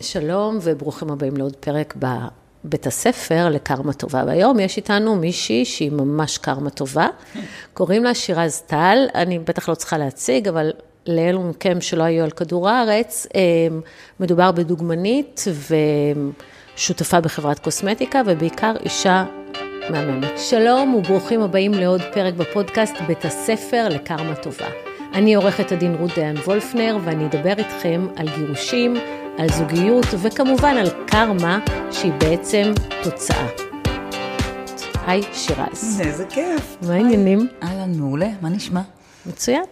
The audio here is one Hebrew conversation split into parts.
שלום וברוכים הבאים לעוד פרק בבית הספר לקרמה טובה. והיום יש איתנו מישהי שהיא ממש קרמה טובה, קוראים לה שירז טל, אני בטח לא צריכה להציג, אבל לאלו מכם שלא היו על כדור הארץ, אה, מדובר בדוגמנית ושותפה בחברת קוסמטיקה, ובעיקר אישה מהממת. שלום וברוכים הבאים לעוד פרק בפודקאסט בית הספר לקרמה טובה. אני עורכת הדין רות דיין וולפנר, ואני אדבר איתכם על גירושים, על זוגיות, וכמובן על קרמה, שהיא בעצם תוצאה. היי, שירז. איזה כיף. מה העניינים? אהלן, מעולה, מה נשמע? מצוין.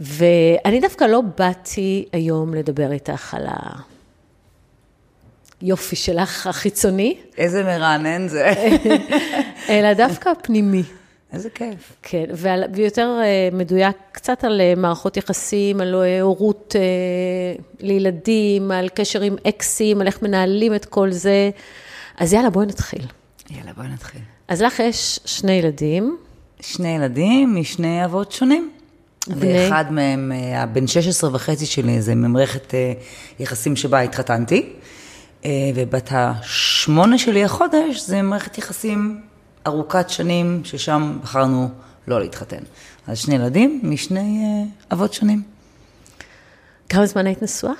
ואני דווקא לא באתי היום לדבר איתך על היופי שלך החיצוני. איזה מרענן זה. אלא דווקא הפנימי. איזה כיף. כן, ועל, ויותר אה, מדויק קצת על אה, מערכות יחסים, על אה, הורות לילדים, על קשר עם אקסים, על איך מנהלים את כל זה. אז יאללה, בואי נתחיל. יאללה, בואי נתחיל. אז לך יש שני ילדים. שני ילדים משני אבות שונים. בני? ואחד מהם, הבן 16 וחצי שלי, זה ממערכת יחסים שבה התחתנתי. ובת השמונה שלי החודש, זה מערכת יחסים ארוכת שנים, ששם בחרנו לא להתחתן. אז שני ילדים משני uh, אבות שונים. כמה זמן היית נשואה?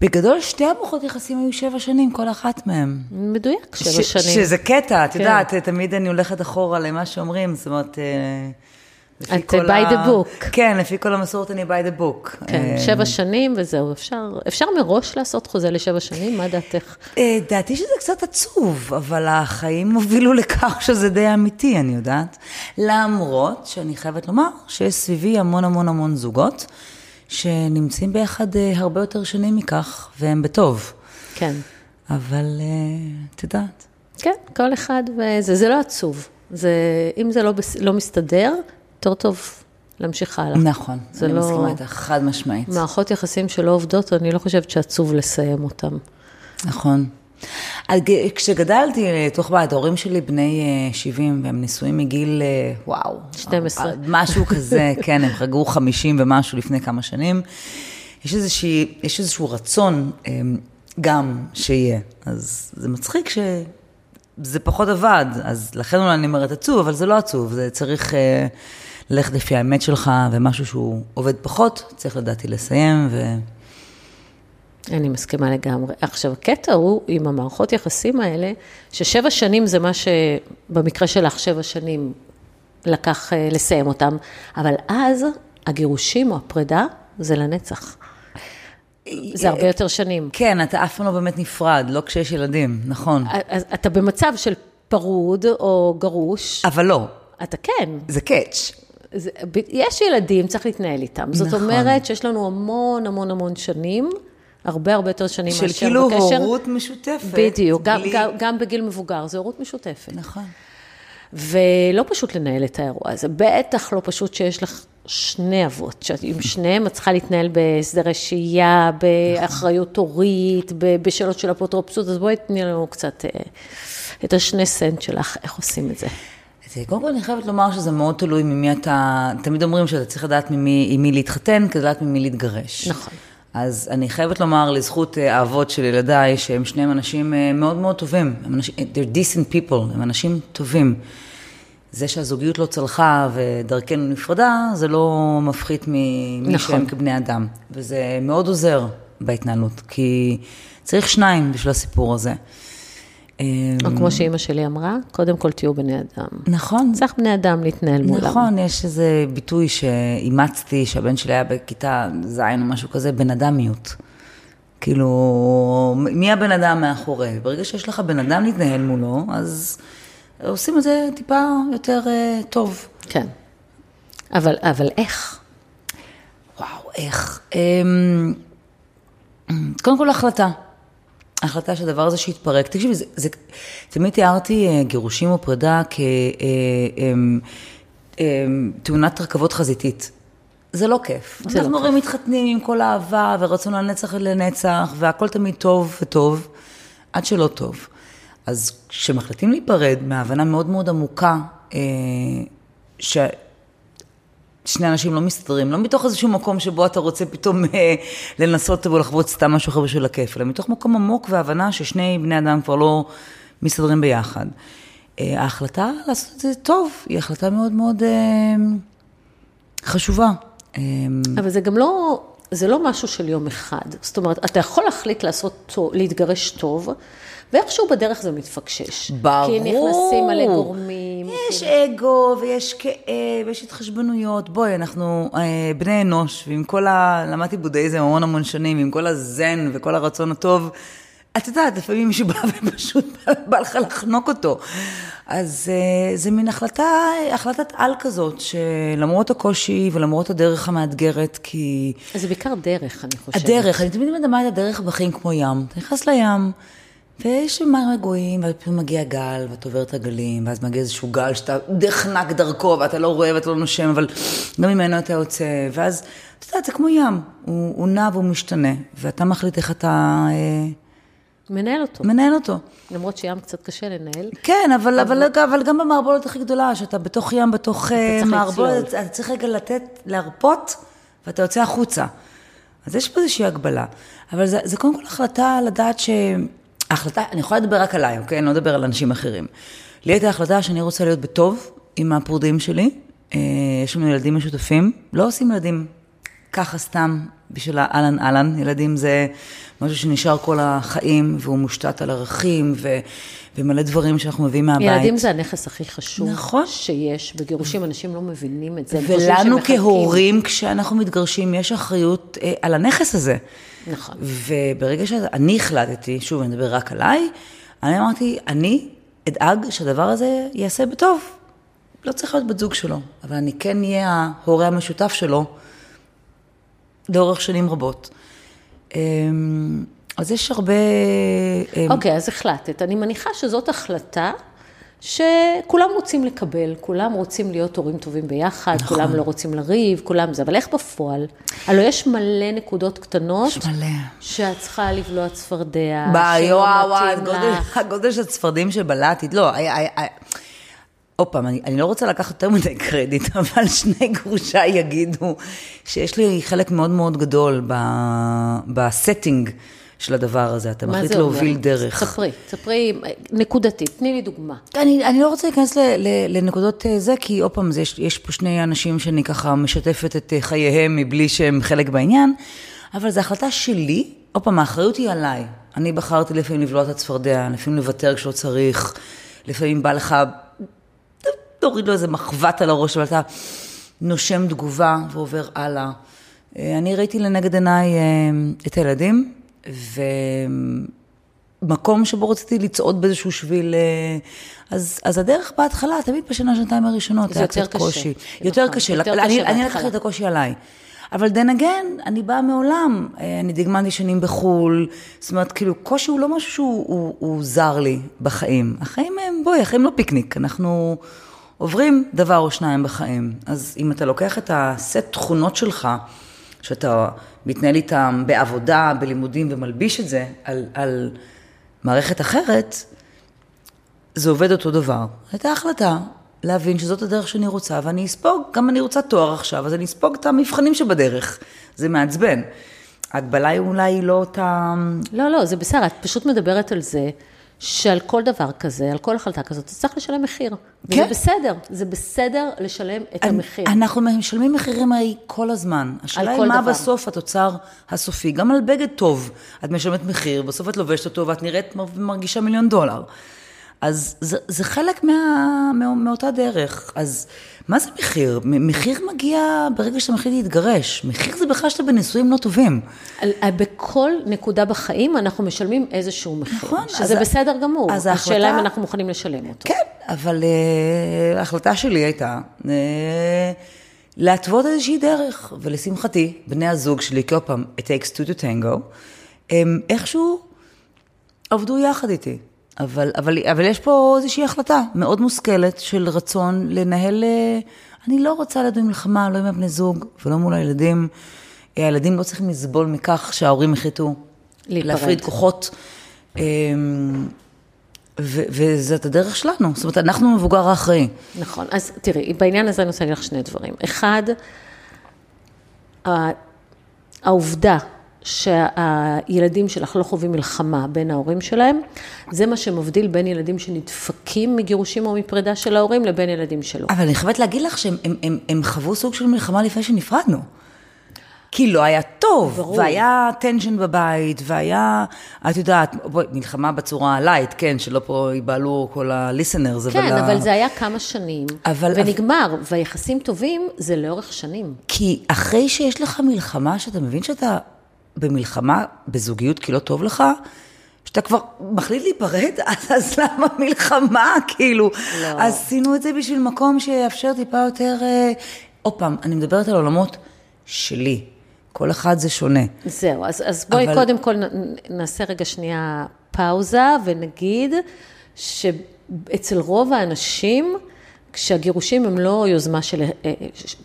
בגדול, שתי המערכות יחסים היו שבע שנים, כל אחת מהן. מדויק, שבע ש- שנים. שזה קטע, את כן. יודעת, תמיד אני הולכת אחורה למה שאומרים, זאת אומרת... את כל by the ה- book. כן, לפי כל המסורת אני by the book. כן, אה, שבע שנים וזהו, אפשר, אפשר מראש לעשות חוזה לשבע שנים? מה דעתך? אה, דעתי שזה קצת עצוב, אבל החיים הובילו לכך שזה די אמיתי, אני יודעת. למרות שאני חייבת לומר שיש סביבי המון המון המון זוגות שנמצאים ביחד אה, הרבה יותר שנים מכך, והם בטוב. כן. אבל את יודעת. כן, כל אחד וזה, זה לא עצוב. זה, אם זה לא, לא מסתדר, יותר טוב להמשיך הלאה. נכון, אני לא- מסכימה איתך, חד משמעית. מערכות יחסים שלא עובדות, אני לא חושבת שעצוב לסיים אותם. נכון. כשגדלתי לתוך בית, ההורים שלי בני אה, 70, והם נשואים מגיל, אה, וואו. 12. אה, משהו כזה, כן, הם חגגו 50 ומשהו לפני כמה שנים. יש, איזושהי, יש איזשהו רצון אה, גם שיהיה. אז זה מצחיק שזה פחות עבד, אז לכן אולי אני אומרת עצוב, אבל זה לא עצוב, זה צריך אה, ללכת לפי האמת שלך, ומשהו שהוא עובד פחות, צריך לדעתי לסיים, ו... אני מסכימה לגמרי. עכשיו, הקטע הוא עם המערכות יחסים האלה, ששבע שנים זה מה שבמקרה שלך שבע שנים לקח אה, לסיים אותם, אבל אז הגירושים או הפרידה זה לנצח. זה הרבה יותר שנים. כן, אתה אף פעם לא באמת נפרד, לא כשיש ילדים, נכון. אז אתה במצב של פרוד או גרוש, אבל לא, אתה כן. זה catch. זה, יש ילדים, צריך להתנהל איתם. זאת נכון. אומרת שיש לנו המון המון המון שנים, הרבה הרבה יותר שנים של מאשר כאילו בקשר. הורות משותפת. בדיוק, גם, בלי- גם, גם בגיל מבוגר, זו הורות משותפת. נכון. ולא פשוט לנהל את האירוע הזה, בטח לא פשוט שיש לך שני אבות, שעם שניהם את צריכה להתנהל בהסדרי שהייה, באחריות הורית, ב- בשאלות של אפוטרופסות, אז בואי תני לנו קצת אה, את השני סנט שלך, איך עושים את זה. אז קודם כל אני חייבת לומר שזה מאוד תלוי ממי אתה, תמיד אומרים שאתה צריך לדעת ממי, עם מי להתחתן, כדי לדעת ממי להתגרש. נכון. אז אני חייבת לומר לזכות אה, האבות של ילדיי, שהם שניהם אנשים אה, מאוד מאוד טובים. הם אנשים, they're decent people, הם אנשים טובים. זה שהזוגיות לא צלחה ודרכנו נפרדה, זה לא מפחית ממי נכון. שהם כבני אדם. וזה מאוד עוזר בהתנהלות, כי צריך שניים בשביל הסיפור הזה. אה, או כמו שאימא שלי אמרה, קודם כל תהיו בני אדם. נכון. צריך בני אדם להתנהל מולם. נכון, יש איזה ביטוי שאימצתי, שהבן שלי היה בכיתה ז' או משהו כזה, בן אדמיות. כאילו, מי הבן אדם מאחורי? ברגע שיש לך בן אדם להתנהל מולו, אז עושים את זה טיפה יותר uh, טוב. כן. אבל, אבל איך? וואו, איך? Um, קודם כל החלטה. החלטה שהדבר הזה שיתפרק. תקשיבי, זה, זה, תמיד תיארתי uh, גירושים או פרידה כתאונת רכבות חזיתית. זה לא כיף. זה לא אנחנו הרי מתחתנים עם כל האהבה ורצון לנצח לנצח, והכל תמיד טוב וטוב, עד שלא טוב. אז כשמחליטים להיפרד מהבנה מאוד מאוד עמוקה, אה, ש... שני אנשים לא מסתדרים, לא מתוך איזשהו מקום שבו אתה רוצה פתאום אה, לנסות ולחוות סתם משהו אחר בשביל הכיף, אלא מתוך מקום עמוק והבנה ששני בני אדם כבר לא מסתדרים ביחד. אה, ההחלטה לעשות את זה טוב, היא החלטה מאוד מאוד אה, חשובה. אבל זה גם לא, זה לא משהו של יום אחד. זאת אומרת, אתה יכול להחליט לעשות טוב, להתגרש טוב, ואיכשהו בדרך זה מתפקשש. ברור. כי נכנסים מלא גורמים. יש. אגו ויש כאב ויש התחשבנויות. בואי, אנחנו אה, בני אנוש, ועם כל ה... למדתי בודהיזם המון המון שנים, עם כל הזן וכל הרצון הטוב. את יודעת, לפעמים מישהו בא ופשוט בא, בא לך לחנוק אותו. אז אה, זה מין החלטה, החלטת על כזאת, שלמרות הקושי ולמרות הדרך המאתגרת, כי... אז זה בעיקר דרך, אני חושבת. הדרך, אני תמיד מדמה את הדרך בחיים כמו ים. אתה נכנס לים, ויש מים רגועים, ואז פתאום מגיע גל, ואתה עובר את הגלים, ואז מגיע איזשהו גל שאתה נחנק דרכו, ואתה לא רואה ואתה לא נושם, אבל גם ממנו אתה יוצא, ואז, אתה יודע, זה כמו ים, הוא, הוא נע והוא משתנה, ואתה מחליט איך אתה אה, מנהל אותו. מנהל אותו. למרות שים קצת קשה לנהל. כן, אבל, אבל, אבל, אבל גם במערבולת הכי גדולה, שאתה בתוך ים, בתוך אה, צריך מערבולת. אתה צריך רגע לתת, להרפות, ואתה יוצא החוצה. אז יש פה איזושהי הגבלה. אבל זה, זה קודם כל החלטה לדעת ש... ההחלטה, אני יכולה לדבר רק עליי, אוקיי? אני לא אדבר על אנשים אחרים. לי הייתה החלטה שאני רוצה להיות בטוב עם הפרודים שלי. אה, יש לנו ילדים משותפים, לא עושים ילדים ככה סתם בשביל האהלן אהלן. ילדים זה משהו שנשאר כל החיים, והוא מושתת על ערכים ו, ומלא דברים שאנחנו מביאים מהבית. ילדים זה הנכס הכי חשוב נכון. שיש. בגירושים אנשים לא מבינים את זה. ולנו. כהורים, כשאנחנו מתגרשים, יש אחריות אה, על הנכס הזה. נכון. וברגע שאני החלטתי, שוב, אני מדבר רק עליי, אני אמרתי, אני אדאג שהדבר הזה ייעשה בטוב. לא צריך להיות בת זוג שלו, אבל אני כן אהיה ההורה המשותף שלו לאורך שנים רבות. אמ, אז יש הרבה... אמ, אוקיי, אז החלטת. אני מניחה שזאת החלטה שכולם רוצים לקבל, כולם רוצים להיות הורים טובים ביחד, נכון. כולם לא רוצים לריב, כולם זה, אבל איך בפועל? הלוא יש מלא נקודות קטנות. יש מלא. שאת צריכה לבלוע צפרדע, שלא מתאים לך. הגודל של הצפרדים שבלעתי, לא, עוד פעם, אני, אני לא רוצה לקחת יותר מדי קרדיט, אבל שני גרושיי יגידו שיש לי חלק מאוד מאוד גדול ב- ב setting של הדבר הזה. אתה מחליט זה אומר? להוביל דרך. ספרי, ספרי נקודתית, תני לי דוגמה. אני, אני לא רוצה להיכנס ל, ל, לנקודות אה, זה, כי עוד פעם, זה, יש, יש פה שני אנשים שאני ככה משתפת את אה, חייהם מבלי שהם חלק בעניין, אבל זו החלטה שלי, עוד פעם, האחריות היא עליי. אני בחרתי לפעמים לבלוע את הצפרדע, לפעמים לוותר כשלא צריך, לפעמים בא לך, תוריד לו איזה מחבת על הראש, אבל אתה נושם תגובה ועובר הלאה. אה, אני ראיתי לנגד עיניי אה, את הילדים, ומקום שבו רציתי לצעוד באיזשהו שביל, אה, אז, אז הדרך בהתחלה, תמיד בשנה, שנתיים הראשונות, זה היה קצת. קושי. נכון, יותר קשה. יותר אני, קשה אני בהתחלה. לקחתי את הקושי עליי. אבל then again, אני באה מעולם, אה, אני דגמנתי שנים בחו"ל, זאת אומרת, כאילו, קושי הוא לא משהו שהוא הוא, הוא זר לי בחיים. החיים הם, בואי, החיים לא פיקניק, אנחנו עוברים דבר או שניים בחיים. אז אם אתה לוקח את הסט תכונות שלך, שאתה מתנהל איתם בעבודה, בלימודים, ומלביש את זה על, על מערכת אחרת, זה עובד אותו דבר. הייתה החלטה להבין שזאת הדרך שאני רוצה, ואני אספוג, גם אני רוצה תואר עכשיו, אז אני אספוג את המבחנים שבדרך. זה מעצבן. ההגבלה היא אולי לא אותה... לא, לא, זה בסדר, את פשוט מדברת על זה שעל כל דבר כזה, על כל החלטה כזאת, אתה צריך לשלם מחיר. כן. וזה בסדר, זה בסדר לשלם את המחיר. אנחנו משלמים מחירים הרי כל הזמן. השאלה היא מה דבר. בסוף התוצר הסופי. גם על בגד טוב את משלמת מחיר, בסוף את לובשת אותו ואת נראית ומרגישה מיליון דולר. אז זה, זה חלק מה, מה, מאותה דרך. אז מה זה מחיר? מחיר מגיע ברגע שאתה מחליט להתגרש. מחיר זה בכלל שאתה בנישואים לא טובים. בכל נקודה בחיים אנחנו משלמים איזשהו מחיר. נכון, שזה אז- בסדר גמור. אז השאלה ההחלטה- אם אנחנו מוכנים לשלם אותו. כן, אבל uh, ההחלטה שלי הייתה uh, להתוות איזושהי דרך, ולשמחתי, בני הזוג שלי, כי עוד פעם, it takes two to tango, הם איכשהו עבדו יחד איתי. אבל, אבל, אבל יש פה איזושהי החלטה מאוד מושכלת של רצון לנהל, אה, אני לא רוצה לדון מלחמה, לא עם הבני זוג ולא מול הילדים. הילדים לא צריכים לסבול מכך שההורים החליטו. להפריד כוחות. אה, ו- וזאת הדרך שלנו, זאת אומרת, אנחנו מבוגר האחראי. נכון. אז תראי, בעניין הזה אני רוצה להגיד לך שני דברים. אחד, העובדה שהילדים שלך לא חווים מלחמה בין ההורים שלהם, זה מה שמבדיל בין ילדים שנדפקים מגירושים או מפרידה של ההורים לבין ילדים שלא. אבל אני חייבת להגיד לך שהם הם, הם, הם חוו סוג של מלחמה לפני שנפרדנו. כי לא היה טוב, ברור. והיה tension בבית, והיה, את יודעת, בואי, מלחמה בצורה light, כן, שלא פה ייבהלו כל ה-listeners, כן, ה- אבל זה היה כמה שנים, אבל- ונגמר, והיחסים טובים זה לאורך שנים. כי אחרי שיש לך מלחמה, שאתה מבין שאתה במלחמה, בזוגיות, כי לא טוב לך, שאתה כבר מחליט להיפרד, אז, אז למה מלחמה? כאילו, לא. עשינו את זה בשביל מקום שיאפשר טיפה יותר... אה, עוד פעם, אני מדברת על עולמות שלי. כל אחד זה שונה. זהו, אז, אז בואי אבל-. קודם כל נעשה רגע שנייה פאוזה ונגיד שאצל רוב האנשים, כשהגירושים הם לא יוזמה של, אה,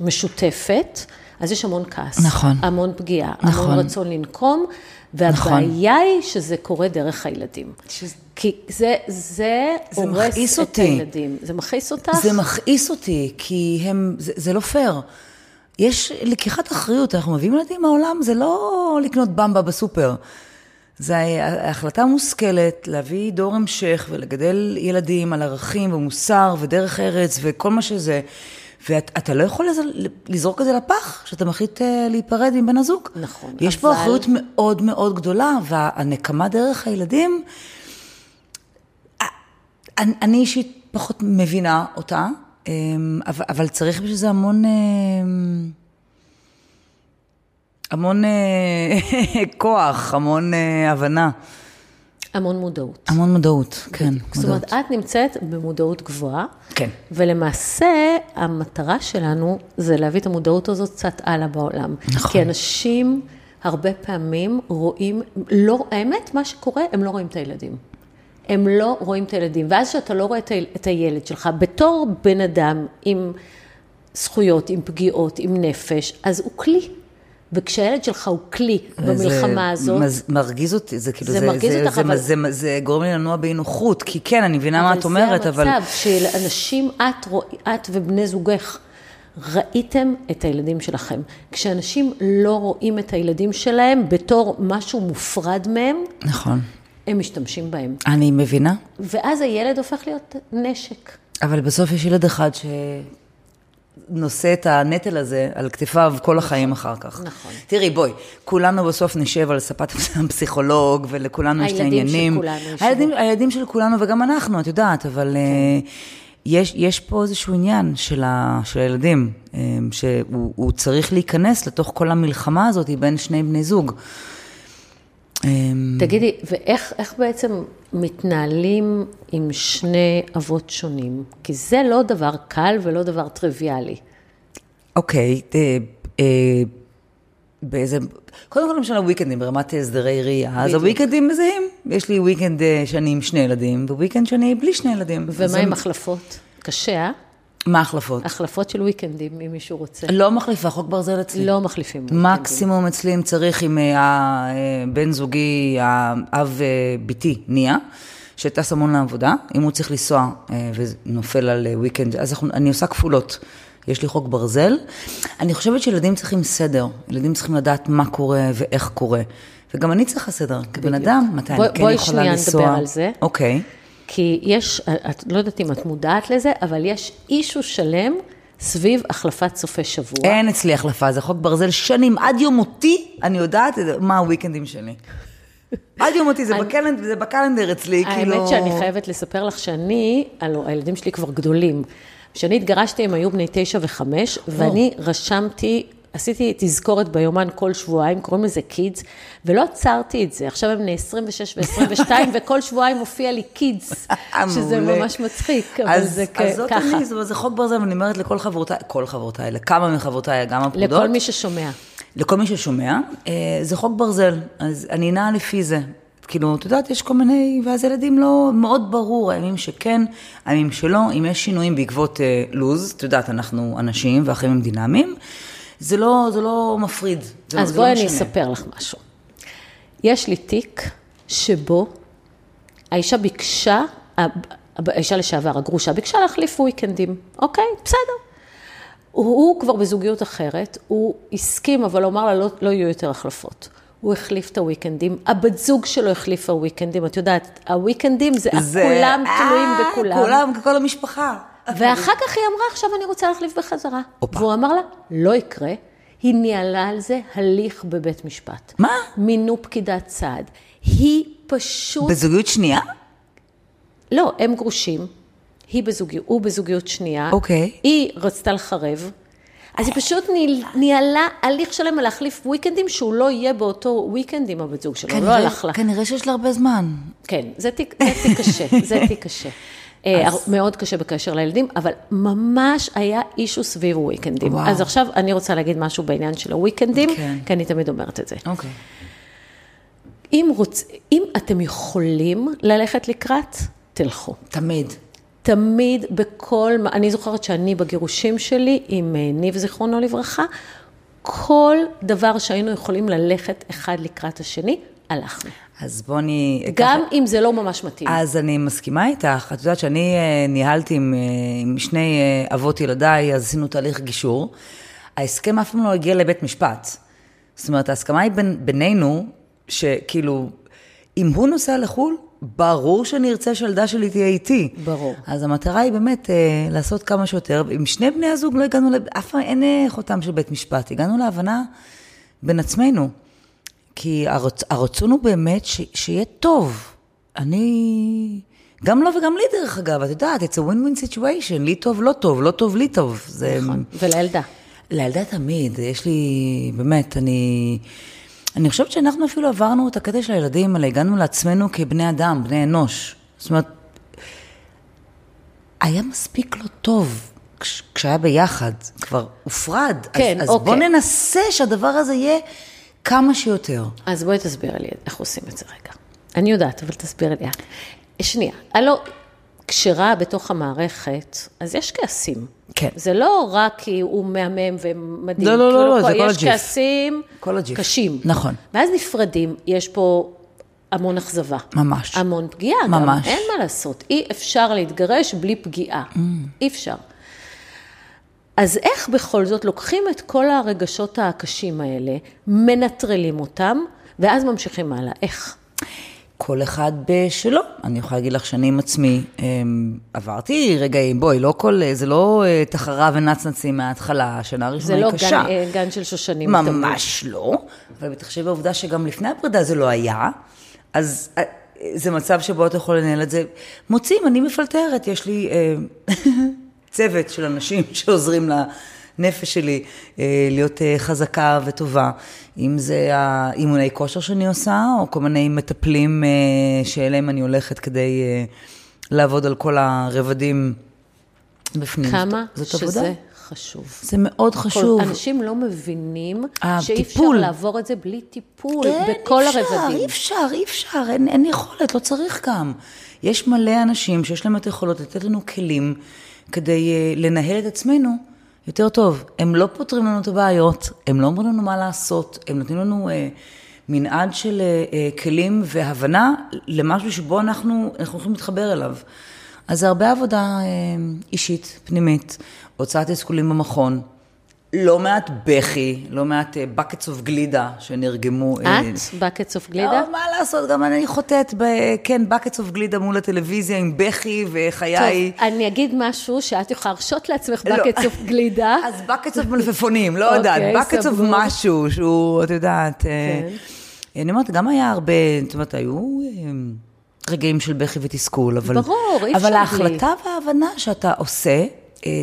משותפת, אז יש המון כעס. נכון. המון פגיעה, נכון. המון רצון לנקום, והבעיה היא שזה קורה דרך הילדים. שזה- כי זה, זה, זה הורס מכעיס את אותי. הילדים. זה מכעיס אותך? זה מכעיס אותי, כי הם, זה, זה לא פייר. יש לקיחת אחריות, אנחנו מביאים ילדים מהעולם, זה לא לקנות במבה בסופר. זו החלטה מושכלת להביא דור המשך ולגדל ילדים על ערכים ומוסר ודרך ארץ וכל מה שזה. ואתה לא יכול לז- לזרוק את זה לפח, שאתה מחליט אה, להיפרד מבן הזוג. נכון, יש פה אבל- אחריות מאוד מאוד גדולה, והנקמה דרך הילדים, אני, אני אישית פחות מבינה אותה, אמ, אבל, אבל צריך בשביל זה המון, אמ, המון אה, כוח, המון אה, הבנה, המון מודעות. המון מודעות, כן, זאת אומרת, את נמצאת במודעות גבוהה, כן. ולמעשה המטרה שלנו זה להביא את המודעות הזאת קצת הלאה בעולם. נכון. כי אנשים הרבה פעמים רואים, לא, האמת, מה שקורה, הם לא רואים את הילדים. הם לא רואים את הילדים, ואז כשאתה לא רואה את הילד שלך, בתור בן אדם עם זכויות, עם פגיעות, עם נפש, אז הוא כלי. וכשהילד שלך הוא כלי במלחמה הזאת, מז- מרגיז אותי, זה כאילו, זה זה, מרגיז זה, אותך, זה, אבל- זה, זה, זה גורם לי לנוע באי נוחות, כי כן, אני מבינה מה את אומרת, אבל... זה המצב, שאנשים, את, את ובני זוגך, ראיתם את הילדים שלכם. כשאנשים לא רואים את הילדים שלהם בתור משהו מופרד מהם, נכון. הם משתמשים בהם. אני מבינה, ואז הילד הופך להיות נשק. אבל בסוף יש ילד אחד שנושא את הנטל הזה על כתפיו כל החיים אחר כך. נכון. תראי, בואי, כולנו בסוף נשב על ספת הפסיכולוג, ולכולנו יש את הילדים של העניינים. כולנו. הילדים, של כולנו, וגם אנחנו, את יודעת, אבל כן. יש, יש פה איזשהו עניין של, ה, של הילדים, אה, שהוא הוא צריך להיכנס לתוך כל המלחמה הזאת בין שני בני זוג. אה, תגידי, ואיך איך בעצם מתנהלים עם שני אבות שונים? כי זה לא דבר קל ולא דבר טריוויאלי. אוקיי, אה, אה, באיזה... קודם כל, למשל הוויקנדים ברמת הסדרי ראייה, אז. הוויקנדים מזהים. יש לי וויקנד אה, שאני עם שני ילדים, וויקנד שאני בלי שני ילדים. ומה עם החלפות? קשה, אה? מה ההחלפות? החלפות של וויקנדים, אם מישהו רוצה. לא מחליפה, חוק ברזל אצלי. לא מחליפים וויקנדים. מקסימום אצלי אם צריך עם אה, הבן זוגי, האב אה, ביתי, ניה, שטס המון לעבודה, אם הוא צריך לנסוע אה, ונופל על אה, weekend, אז אנחנו, אני עושה כפולות. יש לי חוק ברזל. אני חושבת שילדים צריכים סדר, ילדים צריכים לדעת מה קורה ואיך קורה. וגם אני צריכה סדר, כבן. אדם, מתי בואי- אני כן בואי יכולה שנייה לנסוע. נדבר על זה. אוקיי. כי יש, את לא יודעת אם את מודעת לזה, אבל יש issue שלם סביב החלפת סופי שבוע. אין אצלי החלפה, זה חוק ברזל שנים, עד יום מותי, אני יודעת מה הוויקנדים שלי. עד יום מותי, זה, ב calend, זה ב calendar אצלי, כאילו... האמת שאני חייבת לספר לך שאני, הלו, הילדים שלי כבר גדולים. כשאני התגרשתי הם היו בני תשע וחמש, ואני רשמתי, עשיתי תזכורת ביומן כל שבועיים, קוראים לזה קידס, ולא עצרתי את זה. עכשיו הם בני 26 ו-22, וכל שבועיים מופיע לי קידס, שזה מעולה. ממש מצחיק, אבל אז, זה כ- אז זאת ככה. אני, זה חוק ברזל, ואני אומרת לכל חברותיי, כל חברותיי, לכמה מחברותיי, גם הפרודות. לכל מי ששומע. לכל מי ששומע, אה, זה חוק ברזל, אז אני נעה לפי זה. כאילו, את יודעת, יש כל מיני, ואז ילדים לא, מאוד ברור, הימים שכן, הימים שלא, אם יש שינויים בעקבות אה, לוז, את יודעת, אנחנו אנשים והחיים הם דינמיים, זה לא, זה לא מפריד. זה, אז זה בואי לא אני משנה. אספר לך משהו. יש לי תיק שבו האישה ביקשה האישה לשעבר, הגרושה, ביקשה להחליף וויקנדים, אוקיי, בסדר. הוא, הוא כבר בזוגיות אחרת, הוא הסכים, אבל הוא אמר לה, לא, לא יהיו יותר החלפות. הוא החליף את הוויקנדים, הבת זוג שלו החליפה וויקנדים, את יודעת, הוויקנדים זה, זה כולם אה, תלויים בכולם. כולם, כל המשפחה. ואחר כך היא אמרה, עכשיו אני רוצה להחליף בחזרה. אופה. והוא אמר לה, לא יקרה. היא ניהלה על זה הליך בבית משפט. מה? מינו פקידת סעד. היא פשוט... בזוגיות שנייה? לא, הם גרושים. היא בזוגיות, הוא בזוגיות שנייה. אוקיי. היא רצתה לחרב. אז היא פשוט ניהלה הליך שלם להחליף וויקנדים, שהוא לא יהיה באותו וויקנד עם הבת זוג שלו, לא כנראה, לא הלך לה. כנראה שיש לה הרבה זמן. כן, זה תיק קשה, זה תיק קשה. אה, אז... מאוד קשה בקשר לילדים, אבל ממש היה אישו סביב וויקנדים. וואו. אז עכשיו אני רוצה להגיד משהו בעניין של הוויקנדים, כן. כי אני תמיד אומרת את זה. אוקיי. אם, רוצ... אם אתם יכולים ללכת לקראת, תלכו. תמיד. תמיד בכל, אני זוכרת שאני בגירושים שלי עם אה, ניב זיכרונו לברכה, כל דבר שהיינו יכולים ללכת אחד לקראת השני, הלכנו. אז בוא אני... גם ככה... אם זה לא ממש מתאים. אז אני מסכימה איתך. את יודעת שאני אה, ניהלתי עם, אה, עם שני אבות ילדיי, אז עשינו תהליך גישור. ההסכם אף פעם לא הגיע לבית משפט. זאת אומרת, ההסכמה היא בין, בינינו, שכאילו, אם הוא נוסע לחו"ל, ברור שאני ארצה שהילדה שלי תהיה איתי. ברור. אז המטרה היא באמת אה, לעשות כמה שיותר. עם שני בני הזוג לא הגענו, אף פעם אין אה, חותם של בית משפט. הגענו להבנה בין עצמנו. כי הרצ, הרצון הוא באמת ש, שיהיה טוב. אני... גם לו לא וגם לי, דרך אגב, את יודעת, it's a win-win situation, לי טוב, לא טוב, לא טוב, לי טוב. זה... נכון, ולילדה. לילדה תמיד, יש לי, באמת, אני... אני חושבת שאנחנו אפילו עברנו את הקטע של הילדים, אלא הגענו לעצמנו כבני אדם, בני אנוש. זאת אומרת, היה מספיק לא טוב כש, כשהיה ביחד, כבר הופרד. כן, אז, אוקיי. אז בוא ננסה שהדבר הזה יהיה כמה שיותר. אז בואי תסבירי לי איך עושים את זה רגע. אני יודעת, אבל תסבירי לי. שנייה, הלו, כשרה בתוך המערכת, אז יש כעסים. כן. זה לא רק כי הוא מהמם ומדהים. לא, לא, לא, לא, זה כל הג'יף. יש כעסים קשים. נכון. ואז נפרדים, יש פה המון אכזבה. ממש. המון פגיעה. ממש. גם, אין מה לעשות. אי אפשר להתגרש בלי פגיעה. Mm. אי אפשר. אז איך בכל זאת לוקחים את כל הרגשות הקשים האלה, מנטרלים אותם, ואז ממשיכים הלאה? איך? כל אחד בשלו. אני יכולה להגיד לך שאני עם עצמי אמ, עברתי רגעים, בואי, לא כל, זה לא אה, תחרה ונצנצים מההתחלה, השנה הראשונה היא קשה. זה לא גן, אה, של שושנים. ממש תמיד. לא, אבל בתחשב בעובדה שגם לפני הפרידה זה לא היה, אז אה, זה מצב שבו אתה יכול לנהל את זה. מוצאים, אני מפלטרת, יש לי צוות של אנשים שעוזרים לה. הנפש שלי אה, להיות אה, חזקה וטובה. אם זה האימוני כושר שאני עושה, או כל מיני מטפלים אה, שאליהם אני הולכת כדי לעבוד על כל הרבדים בפנים. כמה זאת שזה עבודה. חשוב. זה מאוד חשוב. אנשים לא מבינים שאי אפשר לעבור את זה בלי טיפול אין, בכל אפשר, הרבדים. אי אפשר, אי אפשר, אין, אין יכולת, לא צריך גם. יש מלא אנשים שיש להם את היכולות לתת לנו כלים כדי uh, לנהל את עצמנו יותר טוב. הם לא פותרים לנו את הבעיות, הם לא אומרים לנו מה לעשות, הם נותנים לנו אה, מנעד של אה, אה, כלים והבנה למשהו שבו אנחנו, אנחנו יכולים להתחבר אליו. אז זה הרבה עבודה אה, אישית, פנימית, הוצאת תסכולים במכון. לא מעט בכי, לא מעט buckets of גלידה שנרגמו. את? buckets of גלידה? לא, מה לעשות, גם אני חוטאת ב... כן, buckets of גלידה מול הטלוויזיה עם בכי וחיי. טוב, אני אגיד משהו שאת יכולה להרשות לעצמך buckets of גלידה. אז buckets of מלפפונים, לא יודעת, buckets of משהו שהוא, את יודעת. כן. אני אומרת, גם היה הרבה, זאת אומרת, היו רגעים של בכי ותסכול, אבל... ברור, אי אפשר אבל ההחלטה וההבנה שאתה עושה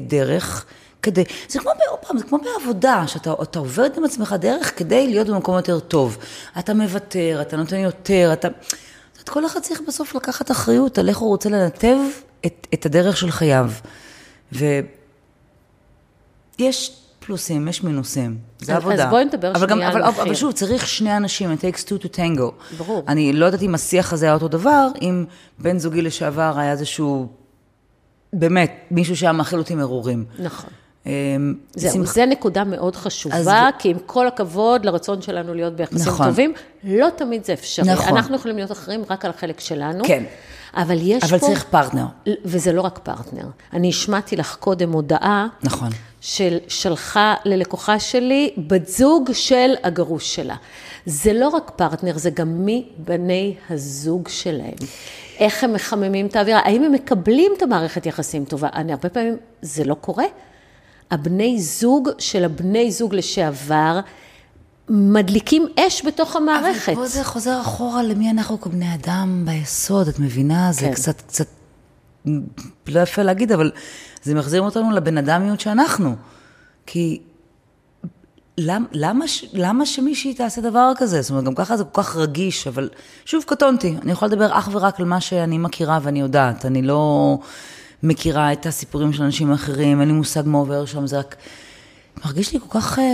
דרך... כדי, זה כמו, פעם, זה כמו בעבודה, שאתה עובד עם עצמך דרך כדי להיות במקום יותר טוב. אתה מוותר, אתה נותן יותר, אתה... זאת כל אחד צריך בסוף לקחת אחריות על איך הוא רוצה לנתב את, את הדרך של חייו. ויש פלוסים, יש מינוסים, זה עבודה. אז בואי נדבר שנייה גם, על אבל, מחיר. אבל שוב, צריך שני אנשים, it takes two to tango. ברור. אני לא יודעת אם השיח הזה היה אותו דבר, אם בן זוגי לשעבר היה איזשהו, באמת, מישהו שהיה מאכיל אותי מרורים. נכון. אמ, זהו. זו נקודה מאוד חשובה, אז... כי עם כל הכבוד לרצון שלנו להיות ביחסים נכון. טובים, לא תמיד זה אפשרי. נכון. אנחנו יכולים להיות אחראים רק על החלק שלנו. כן. אבל יש אבל פה... צריך פרטנר. וזה לא רק פרטנר. אני השמעתי לך קודם הודעה. נכון. של שלחה ללקוחה שלי בת זוג של הגרוש שלה. זה לא רק פרטנר, זה גם מי בני הזוג שלהם. איך הם מחממים את האווירה, האם הם מקבלים את המערכת יחסים טובה. אני הרבה פעמים, זה לא קורה. הבני זוג של הבני זוג לשעבר, מדליקים אש בתוך המערכת. אבל פה זה חוזר אחורה למי אנחנו כבני אדם ביסוד, את מבינה? זה כן. קצת, קצת, לא יפה להגיד, אבל זה מחזיר אותנו לבן אדמיות שאנחנו. כי למ, למה, למה שמישהי תעשה דבר כזה? זאת אומרת, גם ככה זה כל כך רגיש, אבל שוב, קטונתי. אני יכולה לדבר אך ורק על מה שאני מכירה ואני יודעת. אני לא מכירה את הסיפורים של אנשים אחרים, אין לי מושג מה עובר שם, זה רק מרגיש לי כל כך... אה,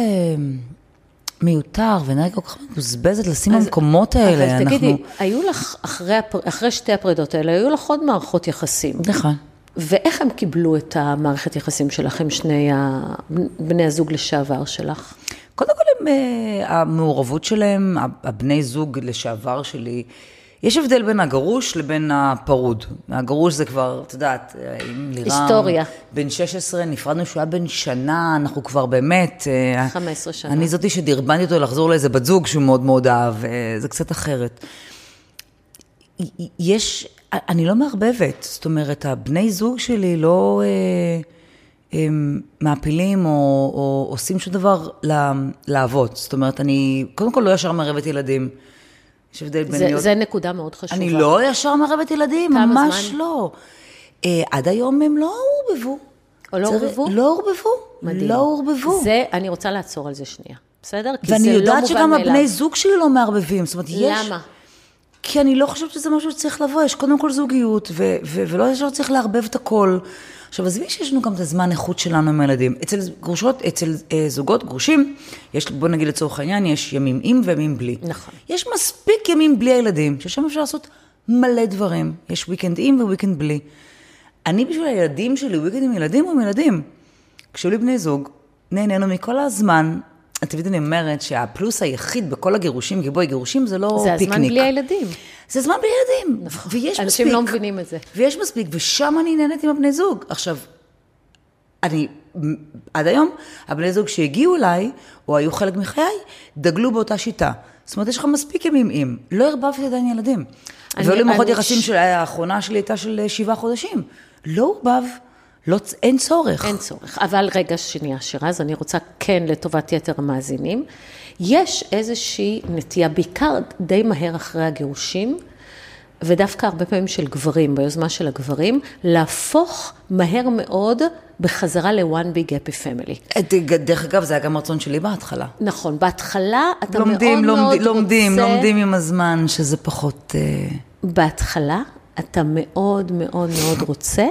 מיותר, ואנרגיה כל כך מבוזבזת לשים אז- במקומות האלה. אבל תגידי, אנחנו... היו לך, אחרי, הפר- אחרי שתי הפרידות האלה, היו לך עוד מערכות יחסים. נכון. ואיך הם קיבלו את המערכת יחסים שלכם, שני ה- בני הזוג לשעבר שלך? קודם כל, הם, אה, המעורבות שלהם, הבני זוג לשעבר שלי, יש הבדל בין הגרוש לבין הפרוד. הגרוש זה כבר, את יודעת, אה, עם לירם... היסטוריה. בן 16, נפרדנו שהוא היה בן שנה, אנחנו כבר באמת... אה, 15 שנה. אני זאתי שדרבנתי אותו לחזור לאיזה בת זוג שהוא מאוד מאוד אהב, אה, זה קצת אחרת. יש, אני לא מערבבת, זאת אומרת, הבני זוג שלי לא אה, הם מעפילים או, או עושים שום דבר לאבות. זאת אומרת, אני קודם כל לא ישר מערבת ילדים. יש הבדל בין זה, להיות... זה נקודה מאוד חשובה. אני לא ישר מערבת ילדים, ממש זמן? לא. אה, עד היום הם לא עורבבו. או לא עורבבו? לא עורבבו. מדהים. לא עורבבו. זה, אני רוצה לעצור על זה שנייה, בסדר? כי ואני זה לא יודעת מובן שגם מאליו. הבני זוג שלי לא מערבבים. זאת אומרת, יש... למה? כי אני לא חושבת שזה משהו שצריך לבוא, יש קודם כל זוגיות, ו- ו- ולא ישר צריך לערבב את הכל. עכשיו, עזבי שיש לנו גם את הזמן איכות שלנו עם הילדים. אצל גרושות, אצל אה, זוגות גרושים, יש, בוא נגיד לצורך העניין, יש ימים עם וימים בלי. נכון. יש מספיק ימים בלי הילדים, ששם אפשר לעשות מלא דברים. יש weekend עם וויקנד בלי. אני בשביל הילדים שלי, weekend עם ילדים הוא עם ילדים. כשהיו לי בני זוג, נהנינו מכל הזמן. את תמיד אני אומרת שהפלוס היחיד בכל הגירושים, כי בואי, גירושים זה לא זה פיקניק. הזמן בלי הילדים. זה זמן בלי ילדים. נכון. ויש אנשים מספיק. לא מבינים את זה. ויש מספיק, ושם אני נהנית עם הבני זוג. עכשיו, אני, עד היום, הבני זוג שהגיעו אליי, או היו חלק מחיי, דגלו באותה שיטה. זאת אומרת, יש לך מספיק ימים עם. לא ערבבתי עדיין ילדים. אני- והיו לי מערכות אני- יחסים שהאחרונה שלי הייתה של אה, שבעה חודשים. לא עורבב, לא, אין צורך. אין צורך. אבל רגע, שנייה, שירז, אני רוצה כן לטובת יתר המאזינים. יש איזושהי נטייה, בעיקר די מהר אחרי הגירושים, ודווקא הרבה פעמים של גברים, ביוזמה של הגברים, להפוך מהר מאוד בחזרה ל-one big happy family. אה, דרך אגב, זה היה גם רצון שלי בהתחלה. נכון, בהתחלה אתה מאוד לומדים, מאוד לומדים, רוצה... לומדים, לומדים עם הזמן, שזה פחות... אה, בהתחלה אתה מאוד מאוד מאוד רוצה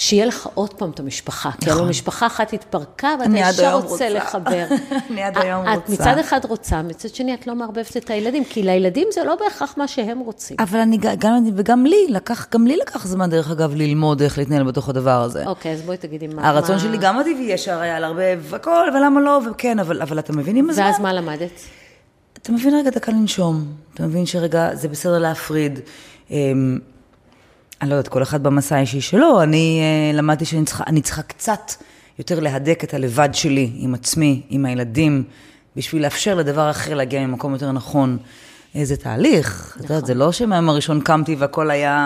שיהיה לך עוד פעם את המשפחה. כי הלוא משפחה אחת התפרקה ואתה ישר היום רוצה רוצה. לחבר. אני עד היום את רוצה. מצד אחד רוצה, מצד שני את לא מערבבת את הילדים, כי לילדים זה לא בהכרח מה שהם רוצים. אבל אני, גם, וגם לי, לקח, גם לי לקח זמן, דרך אגב, ללמוד איך להתנהל בתוך הדבר הזה. אוקיי, אז בואי תגידי מה... הרצון מה- שלי גם הטבעי ישר היה לערבב הכל, ולמה לא, וכן, אבל, אבל אתה מבין עם הזמן? ואז מה למדת? אתה מבין רגע דקה לנשום, אתה מבין שרגע זה בסדר להפריד. אני לא יודעת, כל אחד במסע האישי שלו, אני אה, למדתי שאני צריכה, צריכה קצת יותר להדק את הלבד שלי עם עצמי, עם הילדים, בשביל לאפשר לדבר אחר להגיע ממקום יותר נכון. איזה תהליך, את יודעת, זה לא שמהיום הראשון קמתי והכל היה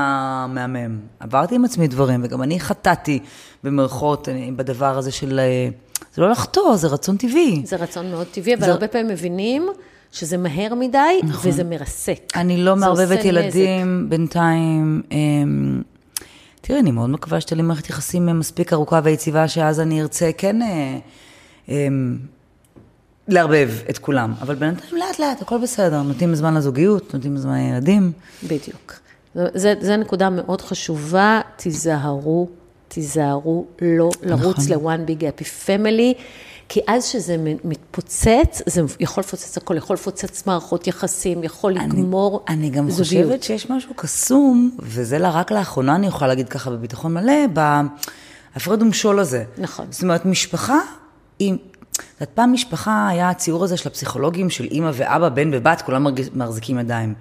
מהמם. עברתי עם עצמי דברים, וגם אני חטאתי במרכאות אה, בדבר הזה של... אה, זה לא לחטוא, זה רצון טבעי. זה רצון מאוד טבעי, אבל זה- הרבה פעמים מבינים שזה מהר מדי, וזה מרסק. אני לא מערבבת ילדים בינתיים. אמ, תראי, אני מאוד מקווה שתהיה לי מערכת יחסים מספיק ארוכה ויציבה, שאז אני ארצה כן אה, אמ, לערבב את כולם. אבל בינתיים לאט לאט, הכל בסדר. נותנים זמן לזוגיות, נותנים זמן לילדים. בדיוק. זה, זה נקודה מאוד חשובה, תיזהרו, תיזהרו לא לרוץ נכון. ל-one big happy family, כי אז שזה מתפוצץ, זה יכול לפוצץ הכל, יכול לפוצץ מערכות יחסים, יכול לגמור אני גם זוגיות. חושבת שיש משהו קסום, וזה לה- רק לאחרונה אני יכולה להגיד ככה בביטחון מלא, בהפרד ומשול הזה. נכון. זאת אומרת, משפחה היא... את פעם משפחה היה הציור הזה של הפסיכולוגים של אימא ואבא, בן ובת, כולם מחזיקים ידיים.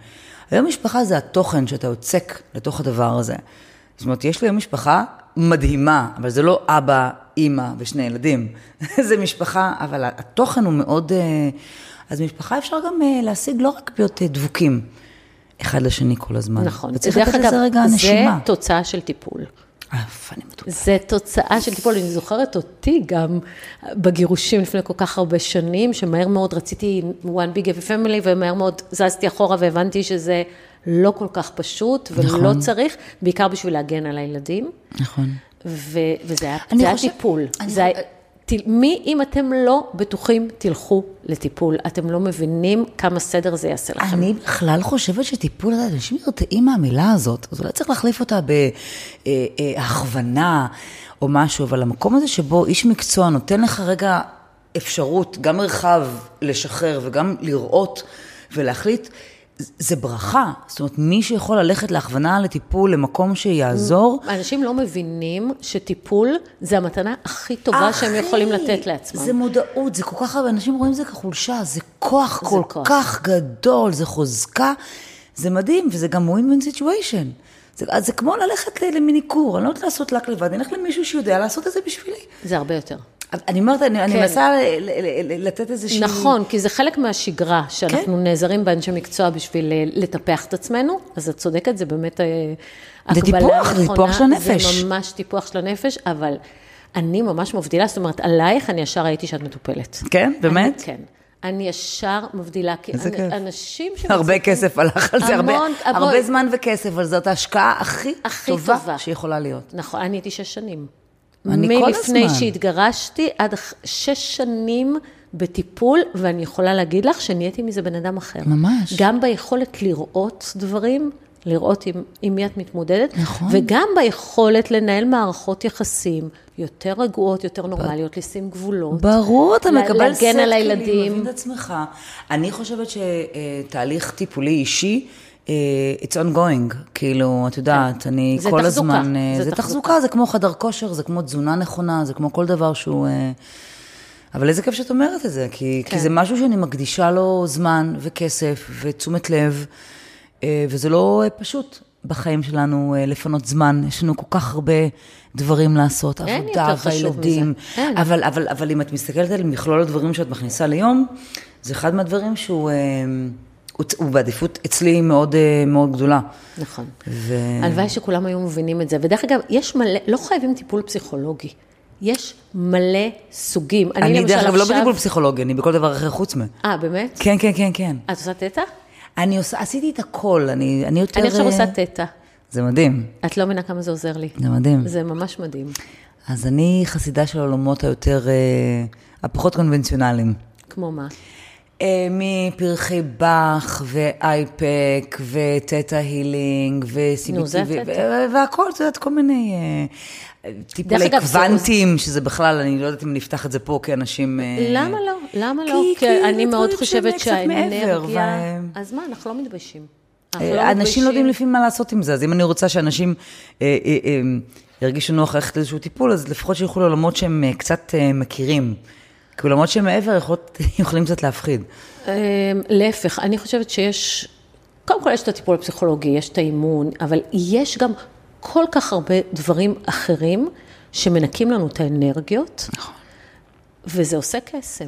היום משפחה זה התוכן שאתה יוצק לתוך הדבר הזה. זאת אומרת, יש לי היום משפחה מדהימה, אבל זה לא אבא, אימא ושני ילדים. זה משפחה, אבל התוכן הוא מאוד... אה, אז משפחה אפשר גם אה, להשיג לא רק להיות אה, דבוקים אחד לשני כל הזמן. נכון. וצריך לתת לזה רגע זה נשימה. תוצאה של טיפול. אף, אני מטופלת. זה תוצאה של טיפול, אני זוכרת אותי גם בגירושים לפני כל כך הרבה שנים, שמהר מאוד רציתי one big happy family, ומהר מאוד זזתי אחורה והבנתי שזה לא כל כך פשוט, ולא נכון. צריך, בעיקר בשביל להגן על הילדים. נכון. ו- וזה היה, אני זה היה חושב- טיפול. אני זה היה, מי, אם אתם לא בטוחים, תלכו לטיפול. אתם לא מבינים כמה סדר זה יעשה לכם. אני בכלל חושבת שטיפול, אנשים נרתעים מהמילה הזאת, אז אולי צריך להחליף אותה בהכוונה או משהו, אבל המקום הזה שבו איש מקצוע נותן לך רגע אפשרות, גם מרחב לשחרר וגם לראות ולהחליט, זה ברכה. זאת אומרת, מי שיכול ללכת להכוונה לטיפול למקום שיעזור, אנשים לא מבינים שטיפול זה המתנה הכי טובה שהם אחי, יכולים לתת לעצמם. זה מודעות, זה כל כך הרבה, אנשים רואים את זה כחולשה, זה כוח זה כל כוח. כך גדול, זה חוזקה, זה מדהים, וזה גם win-win situation. זה, זה כמו ללכת למיניקור, אני לא יודעת לעשות לק לבד, אני אלך למישהו שיודע לעשות את זה בשבילי. זה הרבה יותר. אני אומרת, אני, אני כן. מנסה לתת איזושהי... נכון, כי זה חלק מהשגרה, שאנחנו כן. נעזרים באנשי מקצוע בשביל אה, לטפח את עצמנו, אז את צודקת, זה באמת אה, זה הקבלה טיפוח, זה נכונה, טיפוח של הנפש. זה ממש טיפוח של הנפש, אבל אני ממש מבדילה, זאת אומרת, עלייך אני ישר ראיתי שאת מטופלת. כן, באמת? אני, כן. אני ישר מבדילה, כי איזה אנ- כיף. אנשים הרבה שמצליחים- כסף הלך על זה, הרבה, המון, הרבה המון. זמן וכסף, אבל זאת ההשקעה הכי, הכי טובה, טובה. שיכולה להיות. נכון, אני הייתי שש שנים. אני כל מלפני הזמן. שהתגרשתי עד שש שנים בטיפול, ואני יכולה להגיד לך שנהייתי מזה בן אדם אחר. ממש. גם ביכולת לראות דברים, לראות עם, עם מי את מתמודדת, נכון. וגם ביכולת לנהל מערכות יחסים יותר רגועות, יותר נורמליות, לשים גבולות. ברור, אתה לה- מקבל סט כלים. מבין את עצמך. אני חושבת שתהליך טיפולי אישי, it's ongoing, כאילו, את יודעת, אני זה כל תחזוקה, הזמן... אה, זה זה תחזוקה. תחזוקה, זה כמו חדר כושר, זה כמו תזונה נכונה, זה כמו כל דבר שהוא... אה, אבל איזה כיף שאת אומרת את זה, כי, כן. כי זה משהו שאני מקדישה לו זמן וכסף ותשומת לב, אה, וזה לא אה, פשוט בחיים שלנו אה, לפנות זמן, יש לנו כל כך הרבה דברים לעשות, עבודה והילדים. אין. אבל, אבל, אבל אם את מסתכלת על מכלול הדברים שאת מכניסה ליום, זה אחד מהדברים שהוא אה, הוא, הוא בעדיפות אצלי מאוד, אה, מאוד גדולה. נכון. ו... הלוואי שכולם היו מבינים את זה. ודרך אגב, יש מלא, לא חייבים טיפול פסיכולוגי. יש מלא סוגים. אני למשל דרך אגב לא בטיפול פסיכולוגי, אני בכל דבר אחר חוץ מ... אה, באמת? כן, כן, כן, כן. את עושה תטא? אני עושה, עשיתי את הכל, אני, אני יותר... אני עכשיו אה, עושה תטא. זה מדהים, את לא מבינה כמה זה עוזר לי. זה מדהים. זה ממש מדהים. אז אני חסידה של העולמות היותר, אה, הפחות קונבנציונליים. כמו מה? אה, מפרחי באך ואייפק ותטא הילינג נו, זה ו-CBT ו- התטא. ו- והכל, את יודעת, כל מיני אה, טיפולי קוונטים, שזה בכלל, אני לא יודעת אם נפתח את זה פה כאנשים... אה, למה לא? למה לא? כי- כי אני מאוד חושבת שהאנרגיה... אז מה, אנחנו לא מתביישים. לא אה, אנשים מתביישים. לא יודעים לפעמים מה לעשות עם זה, אז אם אני רוצה שאנשים ירגישו נוח ללכת לאיזשהו טיפול, אז לפחות שילכו לעולמות שהם קצת מכירים. כי עולמות שהם מעבר יכולות- יכולים קצת להפחיד. אמ, להפך, אני חושבת שיש, קודם כל יש את הטיפול הפסיכולוגי, יש את האימון, אבל יש גם כל כך הרבה דברים אחרים שמנקים לנו את האנרגיות, נכון. וזה עושה קסם.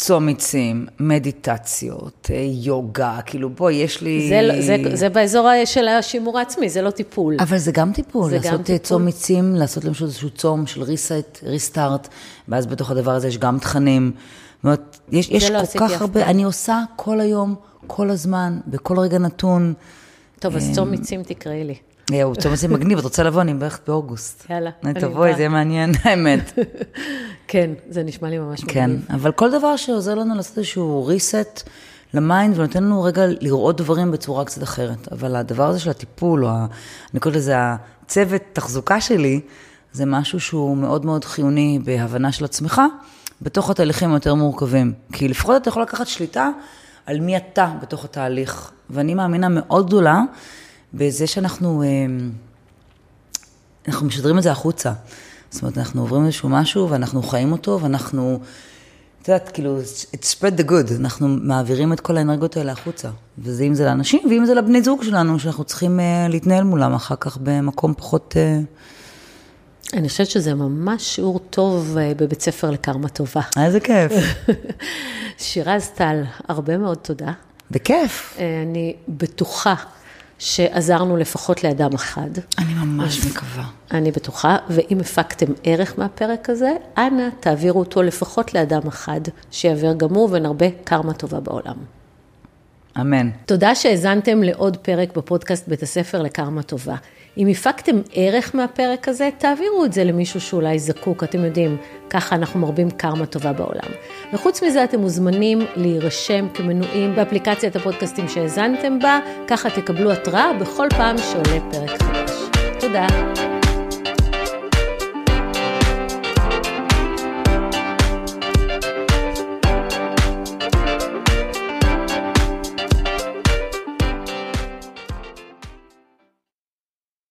צום עצים, מדיטציות, אה, יוגה, כאילו בואי, יש לי... זה, לא- זה, זה באזור של השימור העצמי, זה לא טיפול. אבל זה גם טיפול, זה לעשות גם אה, טיפול. צום עצים, לעשות למשל איזשהו צום של ריסט, ריסטארט, ואז בתוך הדבר הזה יש גם תכנים. זאת אומרת, יש, יש לא כל כך הרבה. אני עושה כל היום, כל הזמן, בכל רגע נתון. טוב, אז צום מיצים תקראי לי. הוא צום מיצים מגניב, את רוצה לבוא, אני בערך באוגוסט. יאללה, אני תבואי. זה יהיה מעניין, האמת. כן, זה נשמע לי ממש כן, מגניב. אבל כל דבר שעוזר לנו לעשות איזשהו reset ל mind ונותן לנו רגע לראות דברים בצורה קצת אחרת. אבל הדבר הזה של הטיפול, או אני קוראת לזה הצוות תחזוקה שלי, זה משהו שהוא מאוד מאוד חיוני בהבנה של עצמך, בתוך התהליכים היותר מורכבים. כי לפחות אתה יכול לקחת שליטה על מי אתה בתוך התהליך. ואני מאמינה מאוד גדולה בזה שאנחנו... אמ, אנחנו משדרים את זה החוצה. זאת אומרת, אנחנו עוברים איזשהו משהו ואנחנו חיים אותו ואנחנו את יודעת, כאילו, it spread the good, אנחנו מעבירים את כל האנרגיות האלה החוצה. וזה אם זה לאנשים, ואם זה לבני זוג שלנו, שאנחנו צריכים uh, להתנהל מולם אחר כך במקום פחות... Uh... אני חושבת שזה ממש שיעור טוב uh, בבית ספר לקרמה טובה. איזה כיף. שירז טל, הרבה מאוד תודה. בכיף. אני בטוחה שעזרנו לפחות לאדם אחד. אני ממש מקווה. אני בטוחה, ואם הפקתם ערך מהפרק הזה, אנא תעבירו אותו לפחות לאדם אחד, שיעבר גם הוא ונרבה קרמה טובה בעולם. אמן. תודה שהאזנתם לעוד פרק בפודקאסט בית הספר לקרמה טובה. אם הפקתם ערך מהפרק הזה, תעבירו את זה למישהו שאולי זקוק, אתם יודעים, ככה אנחנו מרבים קרמה טובה בעולם. וחוץ מזה, אתם מוזמנים להירשם כמנויים באפליקציית הפודקאסטים שהאזנתם בה, ככה תקבלו התראה בכל פעם שעולה פרק חדש. תודה.